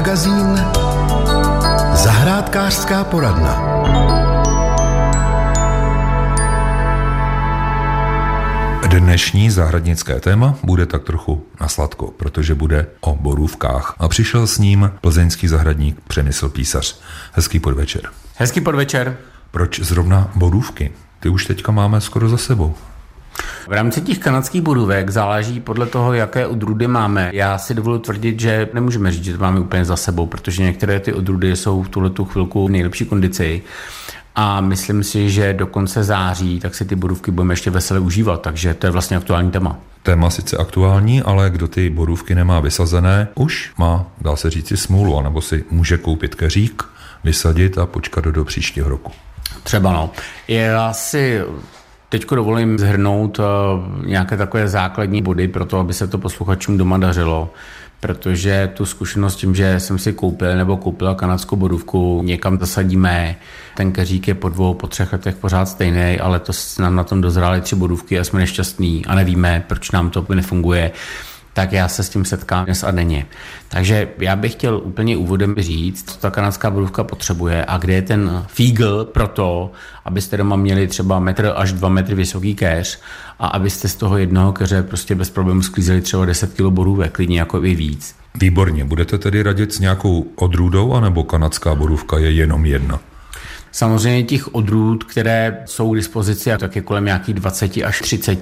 magazín Zahrádkářská poradna. Dnešní zahradnické téma bude tak trochu na sladko, protože bude o borůvkách. A přišel s ním plzeňský zahradník Přemysl Písař. Hezký podvečer. Hezký podvečer. Proč zrovna borůvky? Ty už teďka máme skoro za sebou. V rámci těch kanadských borůvek záleží podle toho, jaké odrůdy máme. Já si dovoluji tvrdit, že nemůžeme říct, že to máme úplně za sebou, protože některé ty odrůdy jsou v tuhle tu chvilku v nejlepší kondici a myslím si, že do konce září tak si ty borůvky budeme ještě veselé užívat, takže to je vlastně aktuální téma. Téma sice aktuální, ale kdo ty borůvky nemá vysazené, už má, dá se říct, smůlu, anebo si může koupit keřík, vysadit a počkat do, do příštího roku. Třeba no. Já si Teď dovolím zhrnout uh, nějaké takové základní body pro to, aby se to posluchačům doma dařilo protože tu zkušenost tím, že jsem si koupil nebo koupila kanadskou bodůvku, někam zasadíme, ten keřík je po dvou, po třech letech pořád stejný, ale to nám na tom dozrály tři bodůvky a jsme nešťastní a nevíme, proč nám to nefunguje tak já se s tím setkám dnes a denně. Takže já bych chtěl úplně úvodem říct, co ta kanadská borůvka potřebuje a kde je ten fígl pro to, abyste doma měli třeba metr až dva metry vysoký keř a abyste z toho jednoho keře prostě bez problémů sklízeli třeba 10 kg borůvek, klidně jako i víc. Výborně. Budete tedy radit s nějakou odrůdou, anebo kanadská borůvka je jenom jedna? Samozřejmě těch odrůd, které jsou k dispozici, tak je kolem nějakých 20 až 30.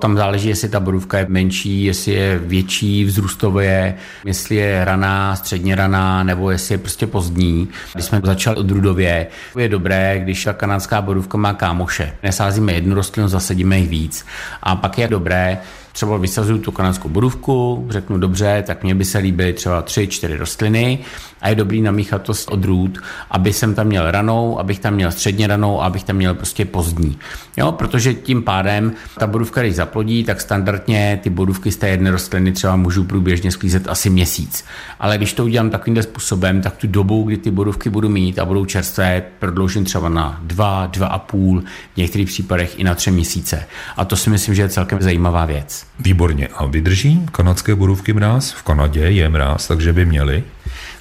Tam záleží, jestli ta borůvka je menší, jestli je větší vzrůstově, jestli je raná, středně raná, nebo jestli je prostě pozdní. Když jsme začali odrůdově, je dobré, když ta kanadská borůvka má kámoše. Nesázíme jednu rostlinu, zasadíme jich víc. A pak je dobré, třeba vysazuju tu kanadskou borůvku, řeknu dobře, tak mně by se líbily třeba tři, čtyři rostliny a je dobrý namíchat to z odrůd, aby jsem tam měl ranou, abych tam měl středně ranou a abych tam měl prostě pozdní. Jo, protože tím pádem ta borůvka, když zaplodí, tak standardně ty borůvky z té jedné rostliny třeba můžu průběžně sklízet asi měsíc. Ale když to udělám takovým způsobem, tak tu dobu, kdy ty borůvky budu mít a budou čerstvé, prodloužím třeba na dva, dva a půl, v některých případech i na tři měsíce. A to si myslím, že je celkem zajímavá věc. Výborně. A vydrží kanadské borůvky mráz? V Kanadě je mráz, takže by měli.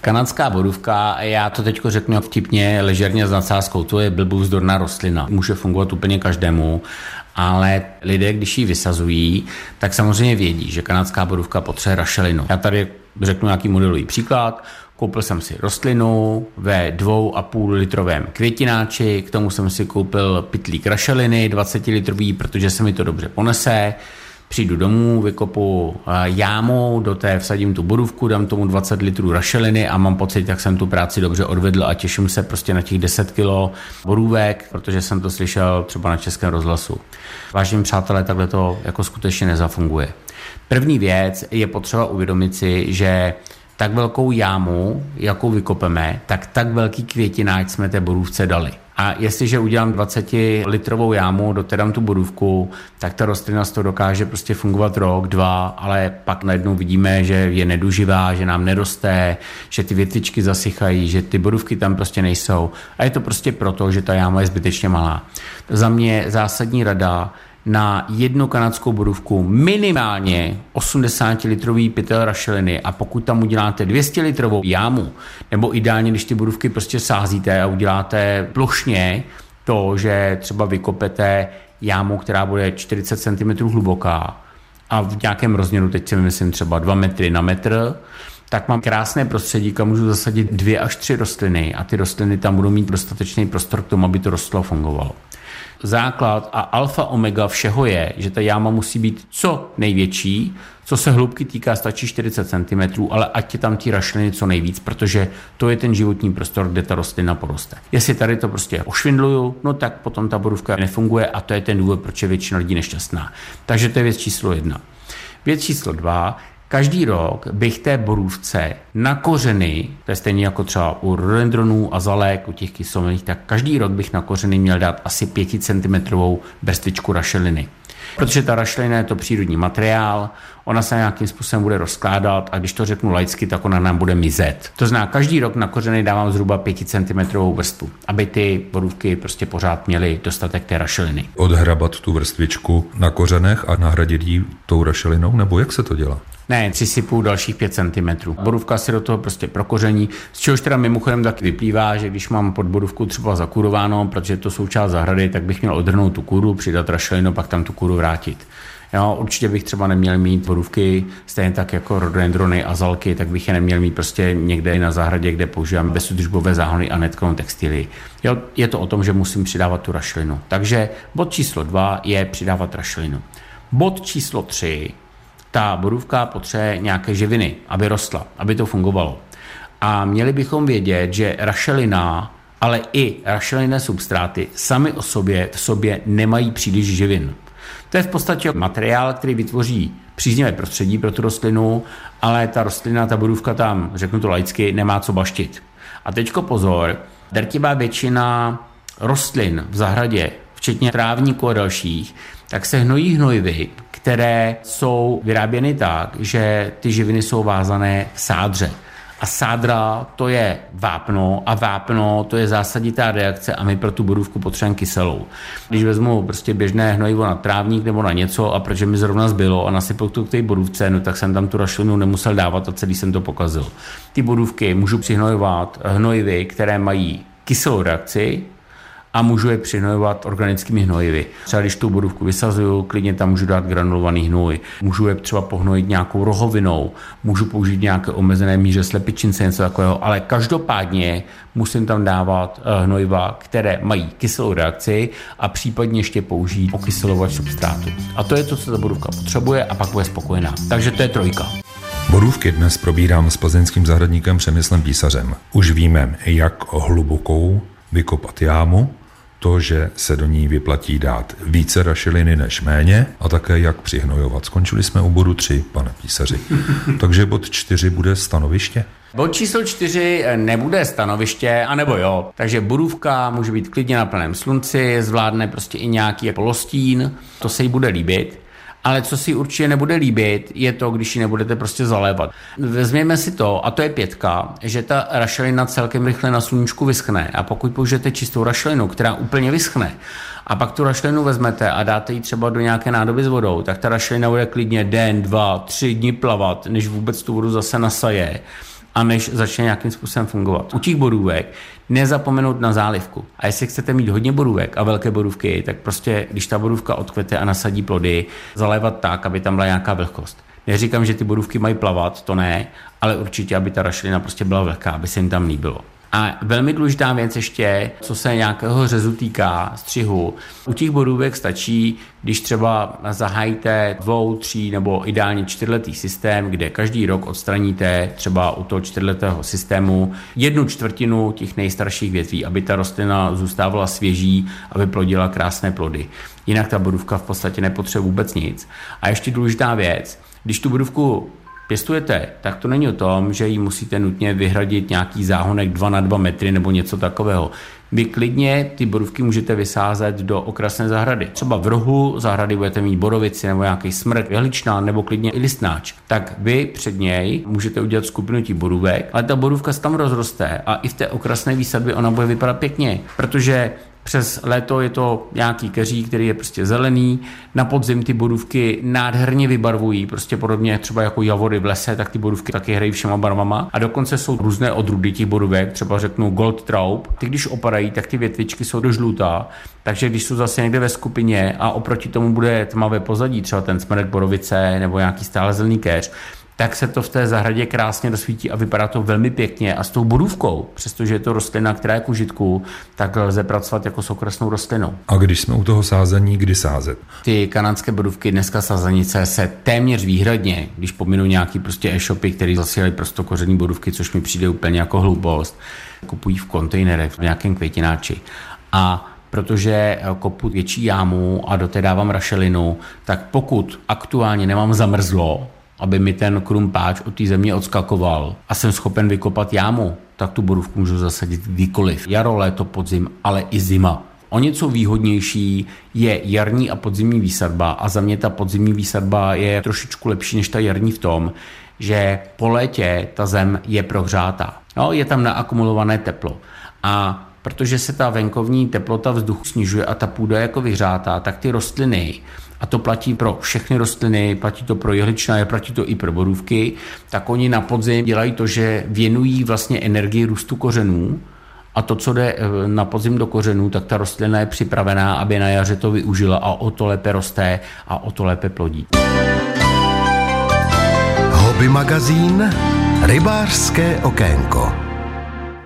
Kanadská borůvka, já to teď řeknu vtipně, ležerně s nadsázkou, to je blbouzdorná rostlina. Může fungovat úplně každému, ale lidé, když ji vysazují, tak samozřejmě vědí, že kanadská borůvka potřebuje rašelinu. Já tady řeknu nějaký modelový příklad. Koupil jsem si rostlinu ve dvou a půl litrovém květináči, k tomu jsem si koupil pytlík rašeliny 20 litrový, protože se mi to dobře ponese přijdu domů, vykopu jámu, do té vsadím tu borůvku, dám tomu 20 litrů rašeliny a mám pocit, jak jsem tu práci dobře odvedl a těším se prostě na těch 10 kilo borůvek, protože jsem to slyšel třeba na českém rozhlasu. Vážení přátelé, takhle to jako skutečně nezafunguje. První věc je potřeba uvědomit si, že tak velkou jámu, jakou vykopeme, tak tak velký květináč jsme té borůvce dali. A jestliže udělám 20 litrovou jámu, dotedám tu borůvku, tak ta rostlina z toho dokáže prostě fungovat rok, dva, ale pak najednou vidíme, že je neduživá, že nám neroste, že ty větičky zasychají, že ty borůvky tam prostě nejsou. A je to prostě proto, že ta jáma je zbytečně malá. Za mě zásadní rada, na jednu kanadskou borůvku minimálně 80 litrový pytel rašeliny. A pokud tam uděláte 200 litrovou jámu, nebo ideálně, když ty borůvky prostě sázíte a uděláte plošně to, že třeba vykopete jámu, která bude 40 cm hluboká a v nějakém rozměru, teď si myslím třeba 2 metry na metr, tak mám krásné prostředí, kam můžu zasadit dvě až tři rostliny a ty rostliny tam budou mít dostatečný prostor k tomu, aby to rostlo a fungovalo základ a alfa omega všeho je, že ta jáma musí být co největší, co se hloubky týká, stačí 40 cm, ale ať je tam ty rašliny co nejvíc, protože to je ten životní prostor, kde ta rostlina poroste. Jestli tady to prostě ošvindluju, no tak potom ta borůvka nefunguje a to je ten důvod, proč je většina lidí nešťastná. Takže to je věc číslo jedna. Věc číslo dva Každý rok bych té borůvce na kořeny, to je stejně jako třeba u rhododendronů, azalek, u těch kyselných, tak každý rok bych na kořeny měl dát asi 5 cm brstičku rašeliny. Protože ta rašelina je to přírodní materiál, ona se nějakým způsobem bude rozkládat a když to řeknu laicky, tak ona nám bude mizet. To znamená, každý rok na kořeny dávám zhruba 5 cm vrstvu, aby ty borůvky prostě pořád měly dostatek té rašeliny. Odhrabat tu vrstvičku na kořenech a nahradit ji tou rašelinou, nebo jak se to dělá? Ne, přisypu dalších 5 cm. Borůvka si do toho prostě prokoření, z čehož teda mimochodem tak vyplývá, že když mám pod borůvku třeba zakurováno, protože to součást zahrady, tak bych měl odhrnout tu kůru, přidat rašelinu, pak tam tu kůru vrátit. Jo, určitě bych třeba neměl mít borůvky, stejně tak jako rododendrony a zalky, tak bych je neměl mít prostě někde na zahradě, kde používám bezudržbové záhony a netkovou textily. Jo, je to o tom, že musím přidávat tu rašelinu. Takže bod číslo dva je přidávat rašelinu. Bod číslo tři ta borůvka potřebuje nějaké živiny, aby rostla, aby to fungovalo. A měli bychom vědět, že rašelina, ale i rašelinné substráty sami o sobě v sobě nemají příliš živin. To je v podstatě materiál, který vytvoří příznivé prostředí pro tu rostlinu, ale ta rostlina, ta borůvka tam, řeknu to laicky, nemá co baštit. A teďko pozor, drtivá většina rostlin v zahradě, včetně trávníků a dalších, tak se hnojí hnojivy, které jsou vyráběny tak, že ty živiny jsou vázané v sádře. A sádra to je vápno a vápno to je zásaditá reakce a my pro tu borůvku potřebujeme kyselou. Když vezmu prostě běžné hnojivo na trávník nebo na něco a protože mi zrovna zbylo a nasypal to k té borůvce, no tak jsem tam tu rašelinu nemusel dávat a celý jsem to pokazil. Ty borůvky můžu přihnojovat hnojivy, které mají kyselou reakci, a můžu je přihnojovat organickými hnojivy. Třeba když tu borůvku vysazuju, klidně tam můžu dát granulovaný hnoj. Můžu je třeba pohnojit nějakou rohovinou, můžu použít nějaké omezené míře slepičince, něco takového, ale každopádně musím tam dávat eh, hnojiva, které mají kyselou reakci a případně ještě použít okyselovač substrátu. A to je to, co ta borůvka potřebuje a pak bude spokojená. Takže to je trojka. Borůvky dnes probírám s plzeňským zahradníkem Přemyslem Písařem. Už víme, jak hlubokou vykopat jámu, to, že se do ní vyplatí dát více rašeliny než méně a také jak přihnojovat. Skončili jsme u bodu 3, pane písaři. Takže bod 4 bude stanoviště? Bod číslo 4 nebude stanoviště, anebo jo. Takže borůvka může být klidně na plném slunci, zvládne prostě i nějaký polostín, to se jí bude líbit. Ale co si určitě nebude líbit, je to, když ji nebudete prostě zalévat. Vezměme si to, a to je pětka, že ta rašelina celkem rychle na sluníčku vyschne. A pokud použijete čistou rašelinu, která úplně vyschne, a pak tu rašelinu vezmete a dáte ji třeba do nějaké nádoby s vodou, tak ta rašelina bude klidně den, dva, tři dny plavat, než vůbec tu vodu zase nasaje a než začne nějakým způsobem fungovat. U těch borůvek nezapomenout na zálivku. A jestli chcete mít hodně borůvek a velké borůvky, tak prostě, když ta borůvka odkvete a nasadí plody, zalévat tak, aby tam byla nějaká vlhkost. Neříkám, že ty borůvky mají plavat, to ne, ale určitě, aby ta rašelina prostě byla vlhká, aby se jim tam líbilo. A velmi důležitá věc ještě, co se nějakého řezu týká, střihu. U těch borůvek stačí, když třeba zahájíte dvou, tří nebo ideálně čtyřletý systém, kde každý rok odstraníte třeba u toho čtyřletého systému jednu čtvrtinu těch nejstarších větví, aby ta rostlina zůstávala svěží, aby plodila krásné plody. Jinak ta borůvka v podstatě nepotřebuje vůbec nic. A ještě důležitá věc, když tu borůvku pěstujete, tak to není o tom, že jí musíte nutně vyhradit nějaký záhonek 2 na 2 metry nebo něco takového. Vy klidně ty borůvky můžete vysázet do okrasné zahrady. Třeba v rohu zahrady budete mít borovici nebo nějaký smrt, jehličná nebo klidně i listnáč. Tak vy před něj můžete udělat skupinu těch borůvek, ale ta borůvka se tam rozroste a i v té okrasné výsadbě ona bude vypadat pěkně, protože přes léto je to nějaký keří, který je prostě zelený. Na podzim ty borůvky nádherně vybarvují, prostě podobně třeba jako javory v lese, tak ty borůvky taky hrají všema barvama. A dokonce jsou různé odrůdy těch borůvek, třeba řeknu Gold Traub. Ty když opadají, tak ty větvičky jsou do žlutá, takže když jsou zase někde ve skupině a oproti tomu bude tmavé pozadí, třeba ten smrek borovice nebo nějaký stále zelený keř, tak se to v té zahradě krásně rozsvítí a vypadá to velmi pěkně. A s tou borůvkou, přestože je to rostlina, která je k užitku, tak lze pracovat jako s okrasnou rostlinou. A když jsme u toho sázení, kdy sázet? Ty kanadské borůvky, dneska sázenice se téměř výhradně, když pominu nějaký prostě e-shopy, který zasílají prostě koření borůvky, což mi přijde úplně jako hloupost, kupují v kontejnerech, v nějakém květináči. A protože kopu větší jámu a do té dávám rašelinu, tak pokud aktuálně nemám zamrzlo, aby mi ten krumpáč od té země odskakoval a jsem schopen vykopat jámu, tak tu borůvku můžu zasadit kdykoliv. Jaro, léto, podzim, ale i zima. O něco výhodnější je jarní a podzimní výsadba a za mě ta podzimní výsadba je trošičku lepší než ta jarní v tom, že po létě ta zem je prohřátá. No, je tam naakumulované teplo. A protože se ta venkovní teplota vzduchu snižuje a ta půda je jako vyhřátá, tak ty rostliny, a to platí pro všechny rostliny, platí to pro jehličnaje, platí to i pro borůvky, tak oni na podzim dělají to, že věnují vlastně energii růstu kořenů a to, co jde eh, na podzim do kořenů, tak ta rostlina je připravená, aby na jaře to využila a o to lépe roste a o to lépe plodí. Hobby magazín Rybářské okénko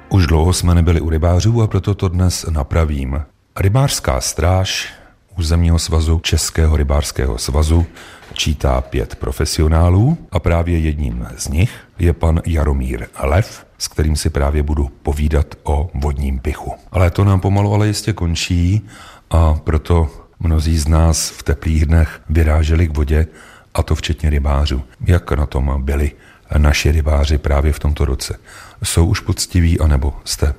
Už dlouho jsme nebyli u rybářů a proto to dnes napravím. Rybářská stráž územního svazu Českého rybářského svazu čítá pět profesionálů a právě jedním z nich je pan Jaromír Lev, s kterým si právě budu povídat o vodním pichu. Ale to nám pomalu ale jistě končí a proto mnozí z nás v teplých dnech vyráželi k vodě, a to včetně rybářů. Jak na tom byli naši rybáři právě v tomto roce? Jsou už poctiví, anebo jste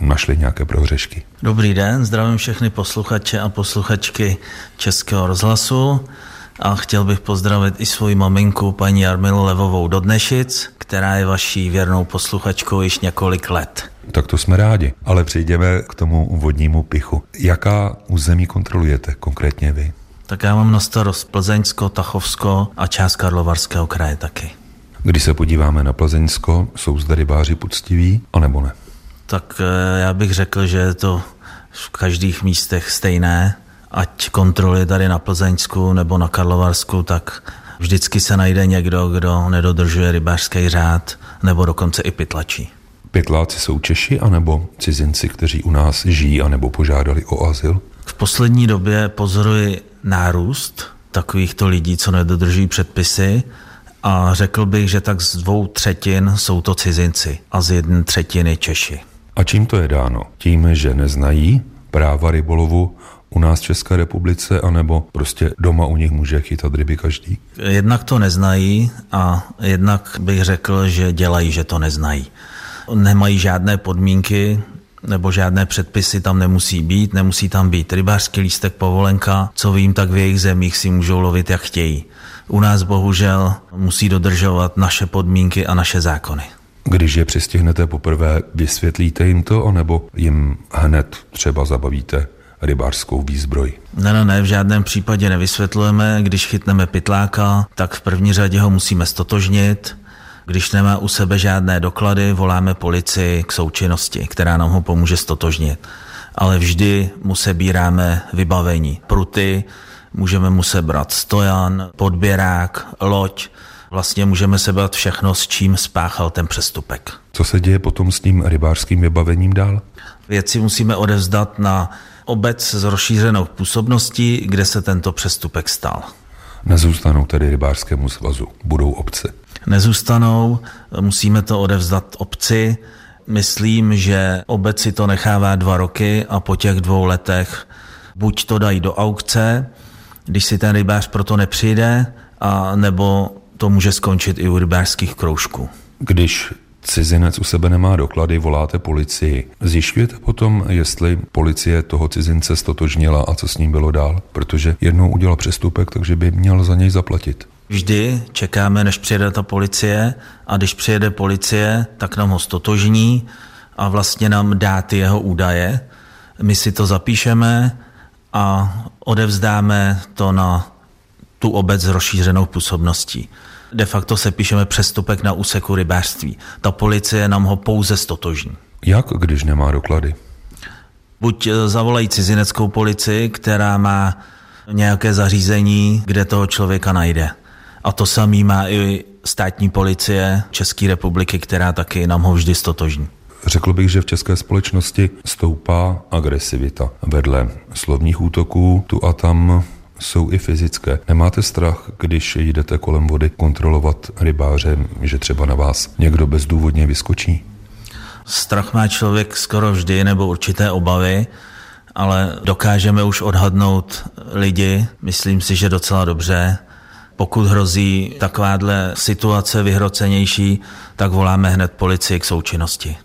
našli nějaké prohřešky? Dobrý den, zdravím všechny posluchače a posluchačky Českého rozhlasu a chtěl bych pozdravit i svoji maminku, paní Jarmilu Levovou do Dnešic, která je vaší věrnou posluchačkou již několik let. Tak to jsme rádi, ale přejdeme k tomu vodnímu pichu. Jaká území kontrolujete konkrétně vy? Tak já mám na starost Plzeňsko, Tachovsko a část Karlovarského kraje taky. Když se podíváme na Plzeňsko, jsou zde rybáři poctiví, anebo ne? Tak eh, já bych řekl, že je to v každých místech stejné, ať kontroly tady na Plzeňsku nebo na Karlovarsku, tak vždycky se najde někdo, kdo nedodržuje rybářský řád nebo dokonce i pytlačí. Pytláci jsou Češi anebo cizinci, kteří u nás žijí anebo požádali o azyl? V poslední době pozoruji nárůst takovýchto lidí, co nedodržují předpisy a řekl bych, že tak z dvou třetin jsou to cizinci a z jedné třetiny Češi. A čím to je dáno? Tím, že neznají práva rybolovu u nás v České republice, anebo prostě doma u nich může chytat ryby každý? Jednak to neznají a jednak bych řekl, že dělají, že to neznají. Nemají žádné podmínky, nebo žádné předpisy tam nemusí být, nemusí tam být rybářský lístek, povolenka, co vím, tak v jejich zemích si můžou lovit, jak chtějí. U nás bohužel musí dodržovat naše podmínky a naše zákony. Když je přistihnete poprvé, vysvětlíte jim to, anebo jim hned třeba zabavíte rybářskou výzbroj? Ne, ne, ne, v žádném případě nevysvětlujeme. Když chytneme pytláka, tak v první řadě ho musíme stotožnit. Když nemá u sebe žádné doklady, voláme policii k součinnosti, která nám ho pomůže stotožnit. Ale vždy mu sebíráme vybavení. Pruty, můžeme mu sebrat stojan, podběrák, loď, vlastně můžeme sebrat všechno, s čím spáchal ten přestupek. Co se děje potom s tím rybářským vybavením dál? Věci musíme odevzdat na obec s rozšířenou působností, kde se tento přestupek stal. Nezůstanou tedy rybářskému svazu, budou obce. Nezůstanou, musíme to odevzdat obci. Myslím, že obec si to nechává dva roky a po těch dvou letech buď to dají do aukce, když si ten rybář proto nepřijde, a nebo to může skončit i u rybářských kroužků. Když cizinec u sebe nemá doklady, voláte policii. Zjišťujete potom, jestli policie toho cizince stotožnila a co s ním bylo dál? Protože jednou udělal přestupek, takže by měl za něj zaplatit. Vždy čekáme, než přijede ta policie a když přijede policie, tak nám ho stotožní a vlastně nám dá ty jeho údaje. My si to zapíšeme a odevzdáme to na tu obec s rozšířenou působností. De facto se píšeme přestupek na úseku rybářství. Ta policie nám ho pouze stotožní. Jak, když nemá doklady? Buď eh, zavolají cizineckou policii, která má nějaké zařízení, kde toho člověka najde. A to samý má i státní policie České republiky, která taky nám ho vždy stotožní. Řekl bych, že v české společnosti stoupá agresivita. Vedle slovních útoků tu a tam jsou i fyzické. Nemáte strach, když jdete kolem vody kontrolovat rybáře, že třeba na vás někdo bezdůvodně vyskočí? Strach má člověk skoro vždy nebo určité obavy, ale dokážeme už odhadnout lidi, myslím si, že docela dobře. Pokud hrozí takováhle situace vyhrocenější, tak voláme hned policii k součinnosti.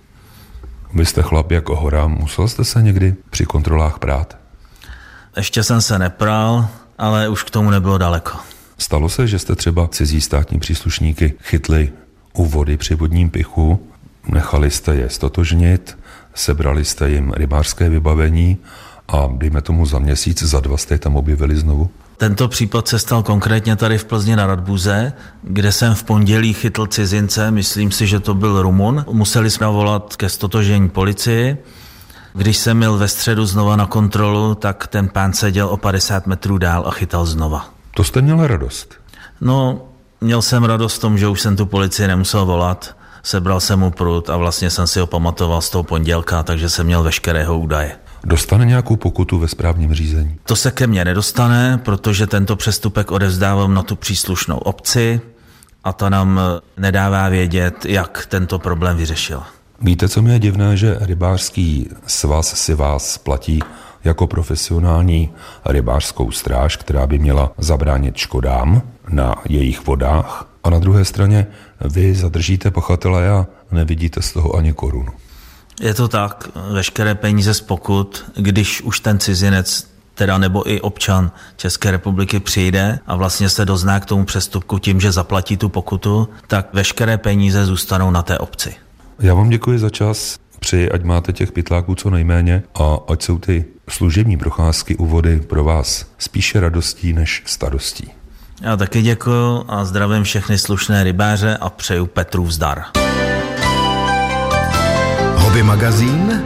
Vy jste chlap jako hora, musel jste se někdy při kontrolách prát? Ještě jsem se nepral, ale už k tomu nebylo daleko. Stalo se, že jste třeba cizí státní příslušníky chytli u vody při vodním pichu, nechali jste je stotožnit, sebrali jste jim rybářské vybavení a dejme tomu za měsíc, za dva jste je tam objevili znovu? Tento případ se stal konkrétně tady v Plzni na Radbuze, kde jsem v pondělí chytl cizince, myslím si, že to byl Rumun. Museli jsme volat ke stotožení policii. Když jsem měl ve středu znova na kontrolu, tak ten pán seděl o 50 metrů dál a chytal znova. To jste měl radost. No, měl jsem radost v tom, že už jsem tu policii nemusel volat. Sebral jsem mu prut a vlastně jsem si ho pamatoval z toho pondělka, takže jsem měl veškerého údaje. Dostane nějakou pokutu ve správním řízení? To se ke mně nedostane, protože tento přestupek odevzdávám na tu příslušnou obci a ta nám nedává vědět, jak tento problém vyřešila. Víte, co mi je divné, že rybářský svaz si vás platí jako profesionální rybářskou stráž, která by měla zabránit škodám na jejich vodách a na druhé straně vy zadržíte pachatele a nevidíte z toho ani korunu. Je to tak, veškeré peníze z pokut, když už ten cizinec teda nebo i občan České republiky přijde a vlastně se dozná k tomu přestupku tím, že zaplatí tu pokutu, tak veškeré peníze zůstanou na té obci. Já vám děkuji za čas, přeji, ať máte těch pytláků co nejméně a ať jsou ty služební procházky u vody pro vás spíše radostí než starostí. Já taky děkuji a zdravím všechny slušné rybáře a přeju Petru vzdar. Hobby magazín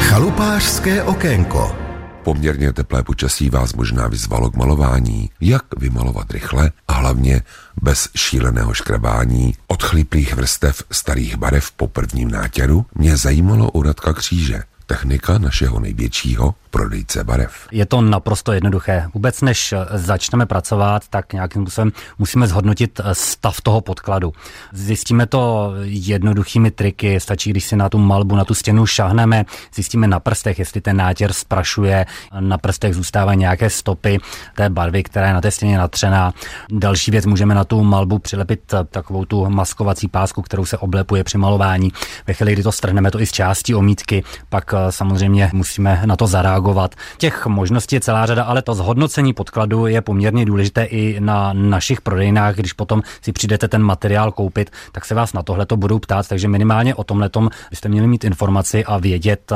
Chalupářské okénko Poměrně teplé počasí vás možná vyzvalo k malování. Jak vymalovat rychle a hlavně bez šíleného škrabání? Odchlíplých vrstev starých barev po prvním nátěru? Mě zajímalo u Radka Kříže – technika našeho největšího prodejce barev. Je to naprosto jednoduché. Vůbec než začneme pracovat, tak nějakým způsobem musíme zhodnotit stav toho podkladu. Zjistíme to jednoduchými triky, stačí, když si na tu malbu, na tu stěnu šahneme, zjistíme na prstech, jestli ten nátěr sprašuje, na prstech zůstávají nějaké stopy té barvy, která je na té stěně natřená. Další věc, můžeme na tu malbu přilepit takovou tu maskovací pásku, kterou se oblepuje při malování. Ve chvíli, kdy to strhneme to i z části omítky, pak samozřejmě musíme na to zareagovat. Těch možností je celá řada, ale to zhodnocení podkladu je poměrně důležité i na našich prodejnách. Když potom si přijdete ten materiál koupit, tak se vás na tohle to budou ptát, takže minimálně o tomhle byste měli mít informaci a vědět,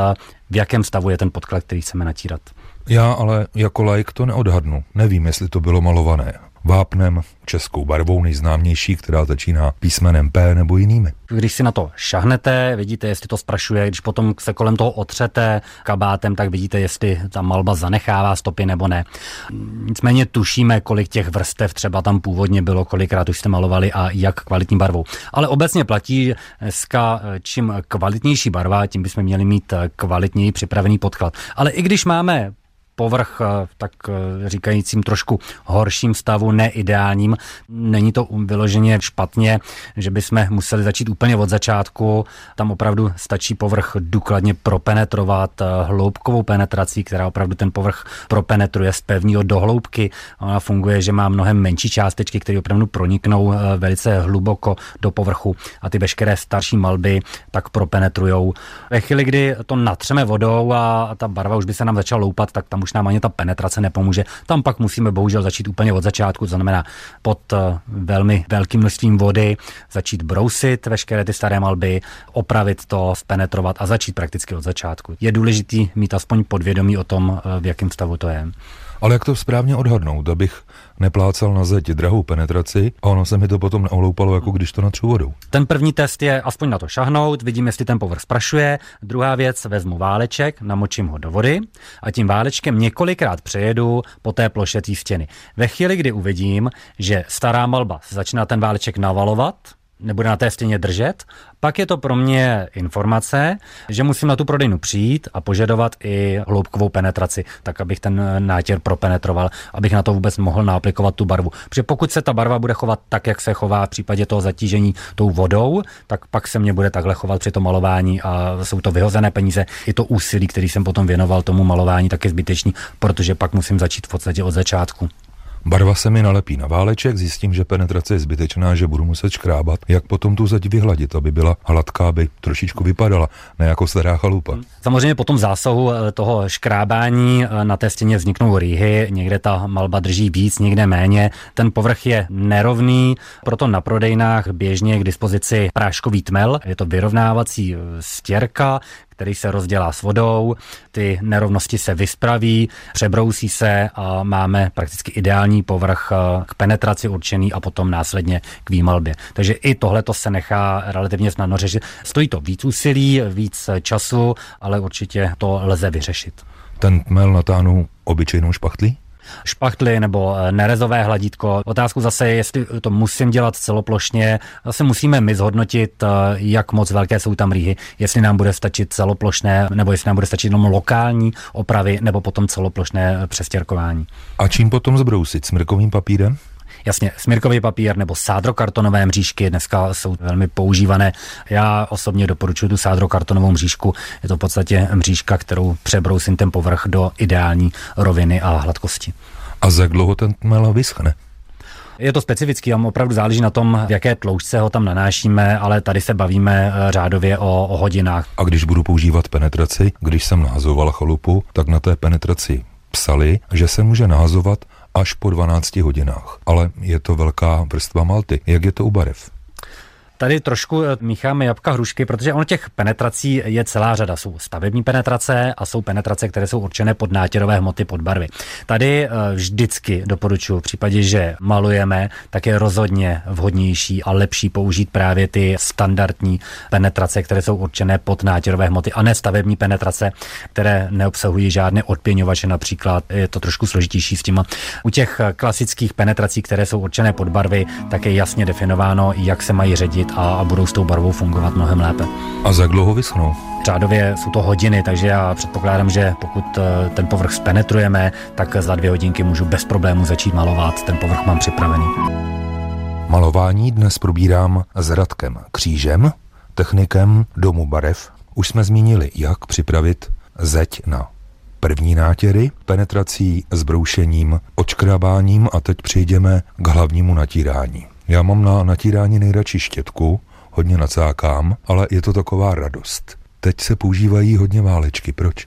v jakém stavu je ten podklad, který chceme natírat. Já ale jako like to neodhadnu. Nevím, jestli to bylo malované vápnem, českou barvou nejznámější, která začíná písmenem P nebo jinými. Když si na to šahnete, vidíte, jestli to sprašuje, když potom se kolem toho otřete kabátem, tak vidíte, jestli ta malba zanechává stopy nebo ne. Nicméně tušíme, kolik těch vrstev třeba tam původně bylo, kolikrát už jste malovali a jak kvalitní barvou. Ale obecně platí dneska, čím kvalitnější barva, tím bychom měli mít kvalitněji připravený podklad. Ale i když máme povrch eh, tak eh, říkajícím trošku horším stavu, neideálním. Není to vyloženě špatně, že bychom museli začít úplně od začátku. Tam opravdu stačí povrch důkladně propenetrovat eh, hloubkovou penetrací, která opravdu ten povrch propenetruje z pevního do hloubky. Ona funguje, že má mnohem menší částečky, které opravdu proniknou velice hluboko do povrchu a ty veškeré starší malby tak propenetrujou. Ve chvíli, kdy to natřeme vodou a ta barva už by se nám začala loupat, tak tam už nám ani ta penetrace nepomůže. Tam pak musíme bohužel začít úplně od začátku, to znamená pod eh, velmi velkým množstvím vody začít brousit veškeré ty staré malby, opravit to, spenetrovat a začít prakticky od začátku. Je důležitý mít aspoň podvědomí o tom, eh, v jakém stavu to je. Ale jak to správně odhadnout, abych neplácal na zeď drahou penetraci a ono se mi to potom neoloupalo, jako když to natřu vodou. Ten první test je aspoň na to šahnout, vidím, jestli ten povrch sprašuje. Druhá věc, vezmu váleček, namočím ho do vody a tím válečkem několikrát přejedu po té ploše té stěny. Ve chvíli, kdy uvidím, že stará malba začíná ten váleček navalovat, nebude na té stěně držet, pak je to pro mě informace, že musím na tu prodejnu přijít a požadovat i hloubkovou penetraci, tak abych ten nátěr propenetroval, abych na to vůbec mohl naaplikovat tu barvu. Protože pokud se ta barva bude chovat tak, jak se chová v případě toho zatížení tou vodou, tak pak se mě bude takhle chovat při tom malování a jsou to vyhozené peníze. I to úsilí, který jsem potom věnoval tomu malování, tak je zbytečný, protože pak musím začít v podstatě od začátku. Barva se mi nalepí na váleček, zjistím, že penetrace je zbytečná, že budu muset škrábat. Jak potom tu zeď vyhladit, aby byla hladká, aby trošičku vypadala, ne jako stará chalupa. Samozřejmě po tom zásahu eh, toho škrábání eh, na té stěně vzniknou rýhy, někde ta malba drží víc, někde méně. Ten povrch je nerovný, proto na prodejnách běžně je k dispozici práškový tmel, je to vyrovnávací stěrka, který se rozdělá s vodou, ty nerovnosti se vyspraví, přebrousí se a máme prakticky ideální povrch eh, k penetraci určený a potom následně k výmalbě. Takže i tohle to se nechá relativně snadno řešit. Stojí to víc úsilí, víc času, ale určitě to lze vyřešit. Ten tmel natáhnu obyčejnou špachtlí? Špachtly nebo eh, nerezové hladítko. Otázku zase je, jestli to musím dělat celoplošně. Zase musíme my zhodnotit, eh, jak moc velké jsou tam rýhy, jestli nám bude stačit celoplošné, nebo jestli nám bude stačit jenom lokální opravy, nebo potom celoplošné eh, přestěrkování. A čím potom zbrousit? Smrkovým papírem? Jasně, smirkový papír nebo sádrokartonové mřížky dneska jsou velmi používané. Já osobně doporučuji tu sádrokartonovou mřížku. Je to v podstatě mřížka, kterou přebrousím ten povrch do ideální roviny a hladkosti. A za dlouho ten tmel vyschne? Je to specifický, tam opravdu záleží na tom, v jaké tloušťce ho tam nanášíme, ale tady se bavíme eh, řádově o, o hodinách. A když budu používat penetraci, když jsem nahazoval chalupu, tak na té penetraci psali, že se může nahazovat až po 12 hodinách. Ale je to velká vrstva malty. Jak je to u barev? Tady trošku eh, mícháme jabka hrušky, protože ono těch penetrací je celá řada. Jsou stavební penetrace a jsou penetrace, které jsou určené pod nátěrové hmoty, pod barvy. Tady eh, vždycky doporučuji v případě, že malujeme, tak je rozhodně vhodnější a lepší použít právě ty standardní penetrace, které jsou určené pod nátěrové hmoty a ne stavební penetrace, které neobsahují žádné odpěňovače například. Je to trošku složitější s tím. U těch eh, klasických penetrací, které jsou určené pod barvy, tak je jasně definováno, jak se mají ředit a, a budou s tou barvou fungovat mnohem lépe. A za dlouho vyschnou? Řádově jsou to hodiny, takže já předpokládám, že pokud eh, ten povrch spenetrujeme, tak za dvě hodinky můžu bez problému začít malovat. Ten povrch mám připravený. Malování dnes probírám s Radkem Křížem, technikem domu barev. Už jsme zmínili, jak připravit zeď na první nátěry, penetrací, zbroušením, očkrabáním a teď přejdeme k hlavnímu natírání. Já mám na natírání nejradši štětku, hodně nacákám, ale je to taková radost. Teď se používají hodně válečky. Proč?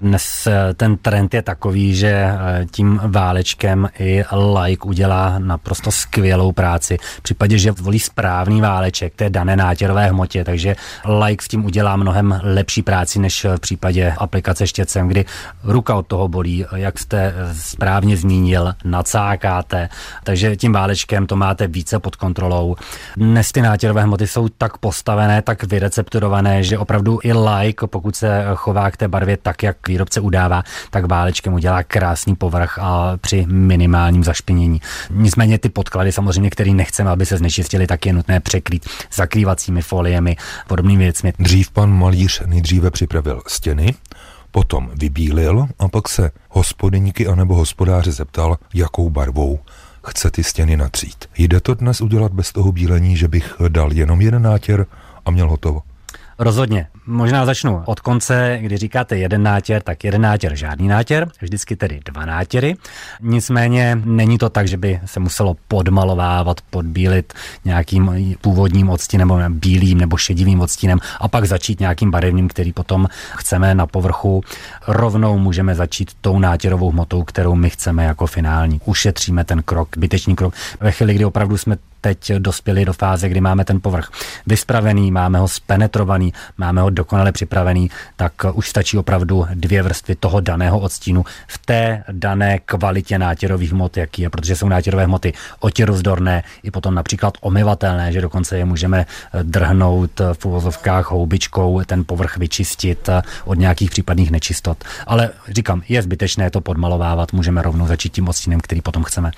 Dnes eh, ten trend je takový, že eh, tím válečkem i like udělá naprosto skvělou práci. V případě, že volí správný váleček té dané nátěrové hmotě, takže like s tím udělá mnohem lepší práci, než v případě aplikace štětcem, kdy ruka od toho bolí, jak jste eh, správně zmínil, nacákáte, takže tím válečkem to máte více pod kontrolou. Dnes ty nátěrové hmoty jsou tak postavené, tak vyrecepturované, že opravdu i like, pokud se chová k té barvě tak, jak výrobce udává, tak válečkem udělá krásný povrch a při minimálním zašpinění. Nicméně ty podklady samozřejmě, které nechceme, aby se znečistili, tak je nutné překrýt zakrývacími foliemi, podobnými věcmi. Dřív pan malíř nejdříve připravil stěny, potom vybílil a pak se hospodyníky anebo hospodáře zeptal, jakou barvou chce ty stěny natřít. Jde to dnes udělat bez toho bílení, že bych dal jenom jeden nátěr a měl hotovo? Rozhodně. Možná začnu od konce, kdy říkáte jeden nátěr, tak jeden nátěr, žádný nátěr, vždycky tedy dva nátěry. Nicméně není to tak, že by se muselo podmalovávat, podbílit nějakým původním odstínem nebo bílým nebo šedivým odstínem a pak začít nějakým barevným, který potom chceme na povrchu. Rovnou můžeme začít tou nátěrovou hmotou, kterou my chceme jako finální. Ušetříme ten krok, bytečný krok. Ve chvíli, kdy opravdu jsme teď dospěli do fáze, kdy máme ten povrch vyspravený, máme ho spenetrovaný, máme ho dokonale připravený, tak už stačí opravdu dvě vrstvy toho daného odstínu v té dané kvalitě nátěrových hmot, jaký je, protože jsou nátěrové hmoty otěrozdorné, i potom například omyvatelné, že dokonce je můžeme drhnout v uvozovkách houbičkou, ten povrch vyčistit od nějakých případných nečistot. Ale říkám, je zbytečné to podmalovávat, můžeme rovnou začít tím odstínem, který potom chceme.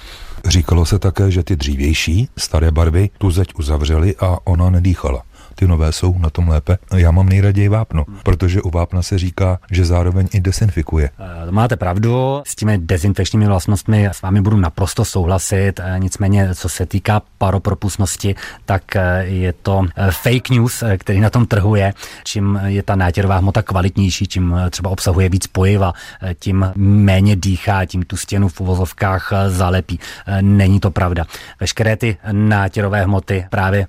Říkalo se také, že ty dřívější staré barvy tu zeď uzavřely a ona nedýchala. Ty nové jsou na tom lépe. Já mám nejraději vápno, protože u vápna se říká, že zároveň i desinfikuje. Eh, máte pravdu, s těmi dezinfekčními vlastnostmi s vámi budu naprosto souhlasit, eh, nicméně co se týká paropropustnosti, tak je to fake news, který na tom trhu je. Čím je ta nátěrová hmota kvalitnější, čím třeba obsahuje víc pojiva, tím méně dýchá, tím tu stěnu v uvozovkách zalepí. Není to pravda. Veškeré ty nátěrové hmoty právě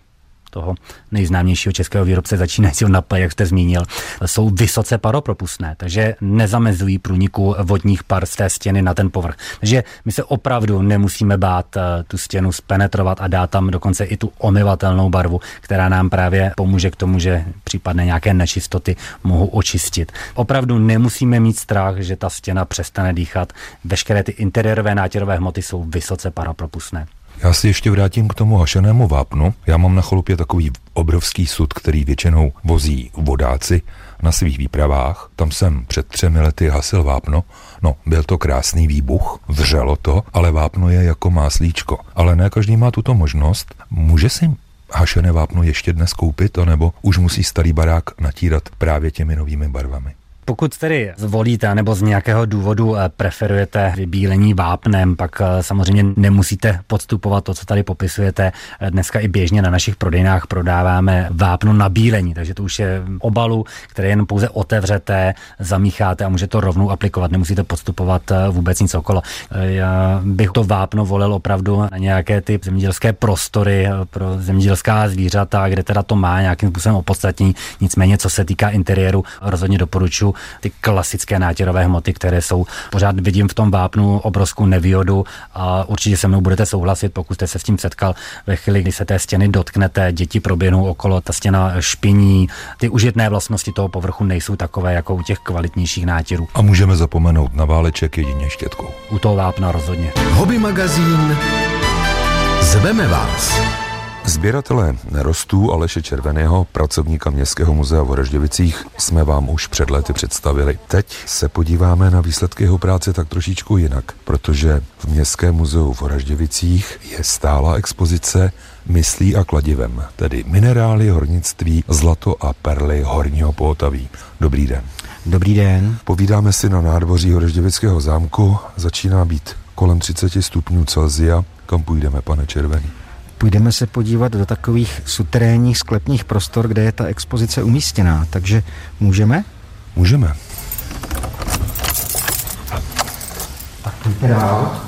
toho nejznámějšího českého výrobce začínajícího napaj, jak jste zmínil, jsou vysoce paropropustné, takže nezamezují průniku vodních par z té stěny na ten povrch. Takže my se opravdu nemusíme bát eh, tu stěnu spenetrovat a dát tam dokonce i tu omyvatelnou barvu, která nám právě pomůže k tomu, že případné nějaké nečistoty mohou očistit. Opravdu nemusíme mít strach, že ta stěna přestane dýchat. Veškeré ty interiérové nátěrové hmoty jsou vysoce paropropustné. Já si ještě vrátím k tomu hašenému vápnu. Já mám na chalupě takový obrovský sud, který většinou vozí vodáci na svých výpravách. Tam jsem před třemi lety hasil vápno. No, byl to krásný výbuch, vřelo to, ale vápno je jako máslíčko. Ale ne každý má tuto možnost. Může si hašené vápno ještě dnes koupit, anebo už musí starý barák natírat právě těmi novými barvami? Pokud tedy zvolíte nebo z nějakého důvodu eh, preferujete vybílení vápnem, pak eh, samozřejmě nemusíte podstupovat to, co tady popisujete. Eh, dneska i běžně na našich prodejnách prodáváme vápno na bílení, takže to už je obalu, které jen pouze otevřete, zamícháte a můžete to rovnou aplikovat, nemusíte podstupovat vůbec nic okolo. Já bych to vápno volil opravdu na nějaké ty zemědělské prostory pro zemědělská zvířata, kde teda to má nějakým způsobem opodstatní. Nicméně, co se týká interiéru, rozhodně doporučuji ty klasické nátěrové hmoty, které jsou pořád vidím v tom vápnu obrovskou nevýhodu a určitě se mnou budete souhlasit, pokud jste se s tím setkal ve chvíli, kdy se té stěny dotknete, děti proběhnou okolo, ta stěna špiní, ty užitné vlastnosti toho povrchu nejsou takové jako u těch kvalitnějších nátěrů. A můžeme zapomenout na váleček jedině štětkou. U toho vápna rozhodně. Hobby magazín Zveme vás. Sběratele nerostů Aleše Červeného, pracovníka Městského muzea v Horažďovicích, jsme vám už před lety představili. Teď se podíváme na výsledky jeho práce tak trošičku jinak, protože v Městském muzeu v Horažďovicích je stála expozice myslí a kladivem, tedy minerály, hornictví, zlato a perly horního pohotaví. Dobrý den. Dobrý den. Povídáme si na nádvoří Horažďovického zámku. Začíná být kolem 30 stupňů Celzia. Kam půjdeme, pane Červený? Půjdeme se podívat do takových suterénních sklepních prostor, kde je ta expozice umístěná. Takže můžeme? Můžeme. Tak pojďme dál.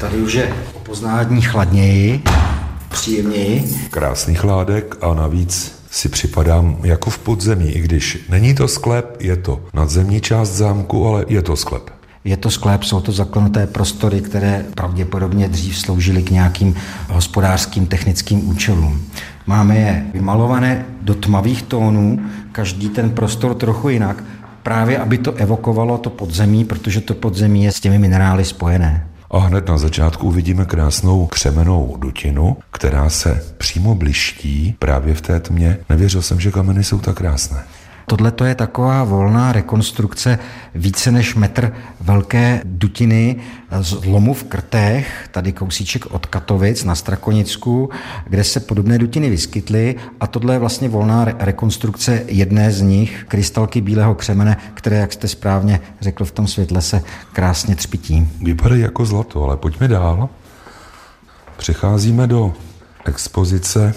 Tady už je poznání chladněji, příjemněji. Krásný chládek a navíc si připadám jako v podzemí, i když není to sklep, je to nadzemní část zámku, ale je to sklep. Je to sklep, jsou to zaklenuté prostory, které pravděpodobně dřív sloužily k nějakým hospodářským technickým účelům. Máme je vymalované do tmavých tónů, každý ten prostor trochu jinak, právě aby to evokovalo to podzemí, protože to podzemí je s těmi minerály spojené. A hned na začátku uvidíme krásnou křemenou dutinu, která se přímo bliští právě v té tmě. Nevěřil jsem, že kameny jsou tak krásné. Tohle to je taková volná rekonstrukce více než metr velké dutiny z lomu v Krtech, tady kousíček od Katovic na Strakonicku, kde se podobné dutiny vyskytly a tohle je vlastně volná rekonstrukce jedné z nich, krystalky bílého křemene, které, jak jste správně řekl, v tom světle se krásně třpití. Vypadají jako zlato, ale pojďme dál. Přecházíme do expozice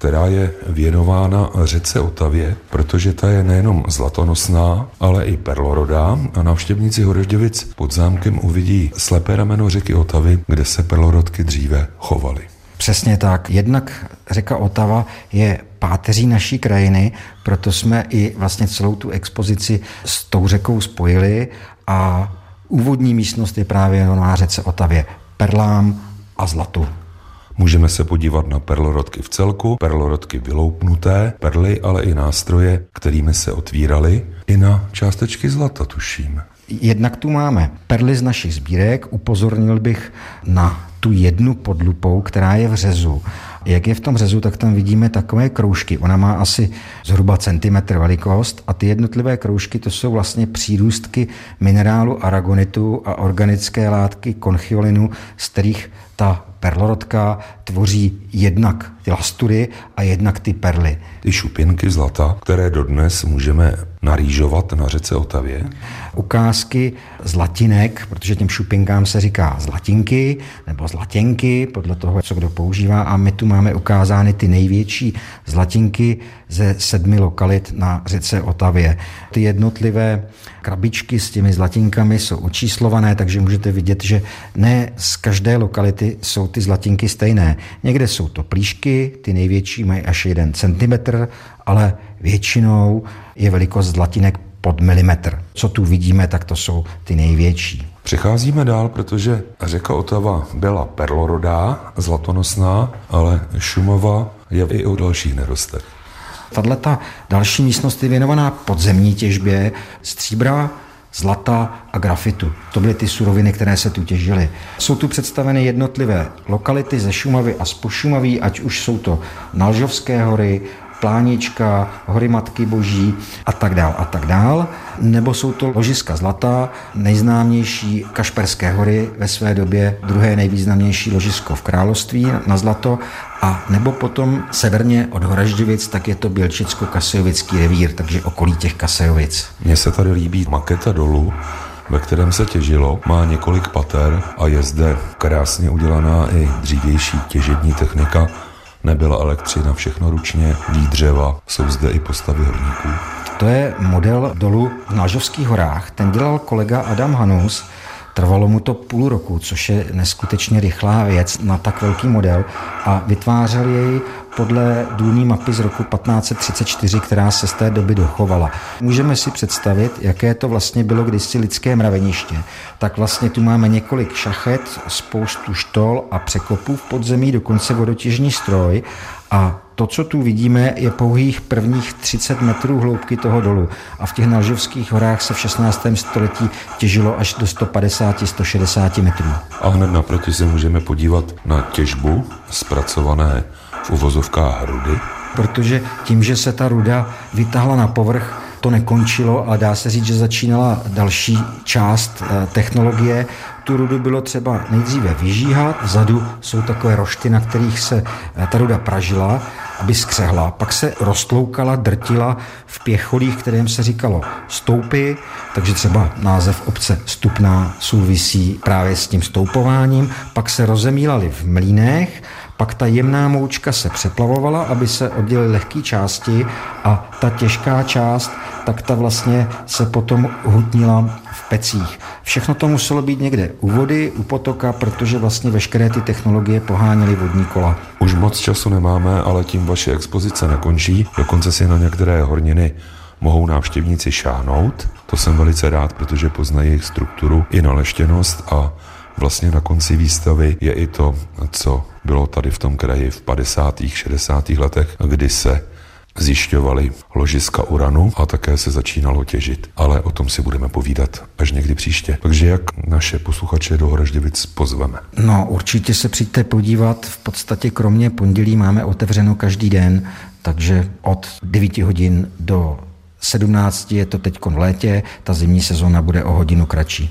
která je věnována řece Otavě, protože ta je nejenom zlatonosná, ale i perlorodá a návštěvníci Horežděvic pod zámkem uvidí slepé rameno řeky Otavy, kde se perlorodky dříve chovaly. Přesně tak. Jednak řeka Otava je páteří naší krajiny, proto jsme i vlastně celou tu expozici s tou řekou spojili a úvodní místnost je právě věnovaná řece Otavě, perlám a zlatu. Můžeme se podívat na perlorodky v celku, perlorodky vyloupnuté, perly, ale i nástroje, kterými se otvíraly, i na částečky zlata, tuším. Jednak tu máme perly z našich sbírek, upozornil bych na tu jednu pod lupou, která je v řezu. Jak je v tom řezu, tak tam vidíme takové kroužky. Ona má asi zhruba centimetr velikost a ty jednotlivé kroužky to jsou vlastně přírůstky minerálu aragonitu a organické látky konchiolinu, z kterých ta perlorodka tvoří jednak ty lastury a jednak ty perly. Ty šupinky zlata, které dodnes můžeme narýžovat na řece Otavě? Ukázky zlatinek, protože těm šupinkám se říká zlatinky nebo zlatěnky, podle toho, co kdo používá. A my tu máme ukázány ty největší zlatinky ze sedmi lokalit na řece Otavě. Ty jednotlivé krabičky s těmi zlatinkami jsou očíslované, takže můžete vidět, že ne z každé lokality jsou ty zlatinky stejné. Někde jsou to plíšky, ty největší mají až jeden centimetr, ale většinou je velikost zlatinek pod milimetr. Co tu vidíme, tak to jsou ty největší. Přecházíme dál, protože řeka Otava byla perlorodá, zlatonosná, ale Šumova je i o dalších nerostech. Tahle ta další místnost je věnovaná podzemní těžbě stříbra, zlata a grafitu. To byly ty suroviny, které se tu těžily. Jsou tu představeny jednotlivé lokality ze Šumavy a z Pošumaví, ať už jsou to Nalžovské hory, Plánička, Hory Matky Boží a tak dál a tak dál. Nebo jsou to ložiska zlata, nejznámější Kašperské hory ve své době, druhé nejvýznamnější ložisko v království na zlato a nebo potom severně od Horažďovic, tak je to Bělčicko-Kasejovický revír, takže okolí těch Kasejovic. Mně se tady líbí maketa dolu, ve kterém se těžilo, má několik pater a je zde krásně udělaná i dřívější těžební technika, nebyla elektřina, všechno ručně, výdřeva, jsou zde i postavy horníků. To je model dolu v Nážovských horách. Ten dělal kolega Adam Hanus. Trvalo mu to půl roku, což je neskutečně rychlá věc na tak velký model a vytvářel jej podle důlní mapy z roku 1534, která se z té doby dochovala. Můžeme si představit, jaké to vlastně bylo kdysi lidské mraveniště. Tak vlastně tu máme několik šachet, spoustu štol a překopů v podzemí, dokonce vodotěžní stroj a to, co tu vidíme, je pouhých prvních 30 metrů hloubky toho dolu. A v těch Nalžovských horách se v 16. století těžilo až do 150-160 metrů. A hned naproti se můžeme podívat na těžbu zpracované v uvozovkách rudy. Protože tím, že se ta ruda vytahla na povrch, to nekončilo a dá se říct, že začínala další část eh, technologie. Tu rudu bylo třeba nejdříve vyžíhat, vzadu jsou takové rošty, na kterých se eh, ta ruda pražila, aby skřehla. Pak se roztloukala, drtila v pěcholích, kterým se říkalo stoupy, takže třeba název obce Stupná souvisí právě s tím stoupováním. Pak se rozemílali v mlínech, pak ta jemná moučka se přeplavovala, aby se oddělily lehké části a ta těžká část, tak ta vlastně se potom hutnila v pecích. Všechno to muselo být někde u vody, u potoka, protože vlastně veškeré ty technologie poháněly vodní kola. Už moc času nemáme, ale tím vaše expozice nekončí. Dokonce si na některé horniny mohou návštěvníci šáhnout. To jsem velice rád, protože poznají jejich strukturu i naleštěnost a vlastně na konci výstavy je i to, co bylo tady v tom kraji v 50. 60. letech, kdy se zjišťovali ložiska uranu a také se začínalo těžit. Ale o tom si budeme povídat až někdy příště. Takže jak naše posluchače do Horažděvic pozveme? No, určitě se přijďte podívat. V podstatě kromě pondělí máme otevřeno každý den, takže od 9 hodin do 17 je to teď v létě, ta zimní sezóna bude o hodinu kratší.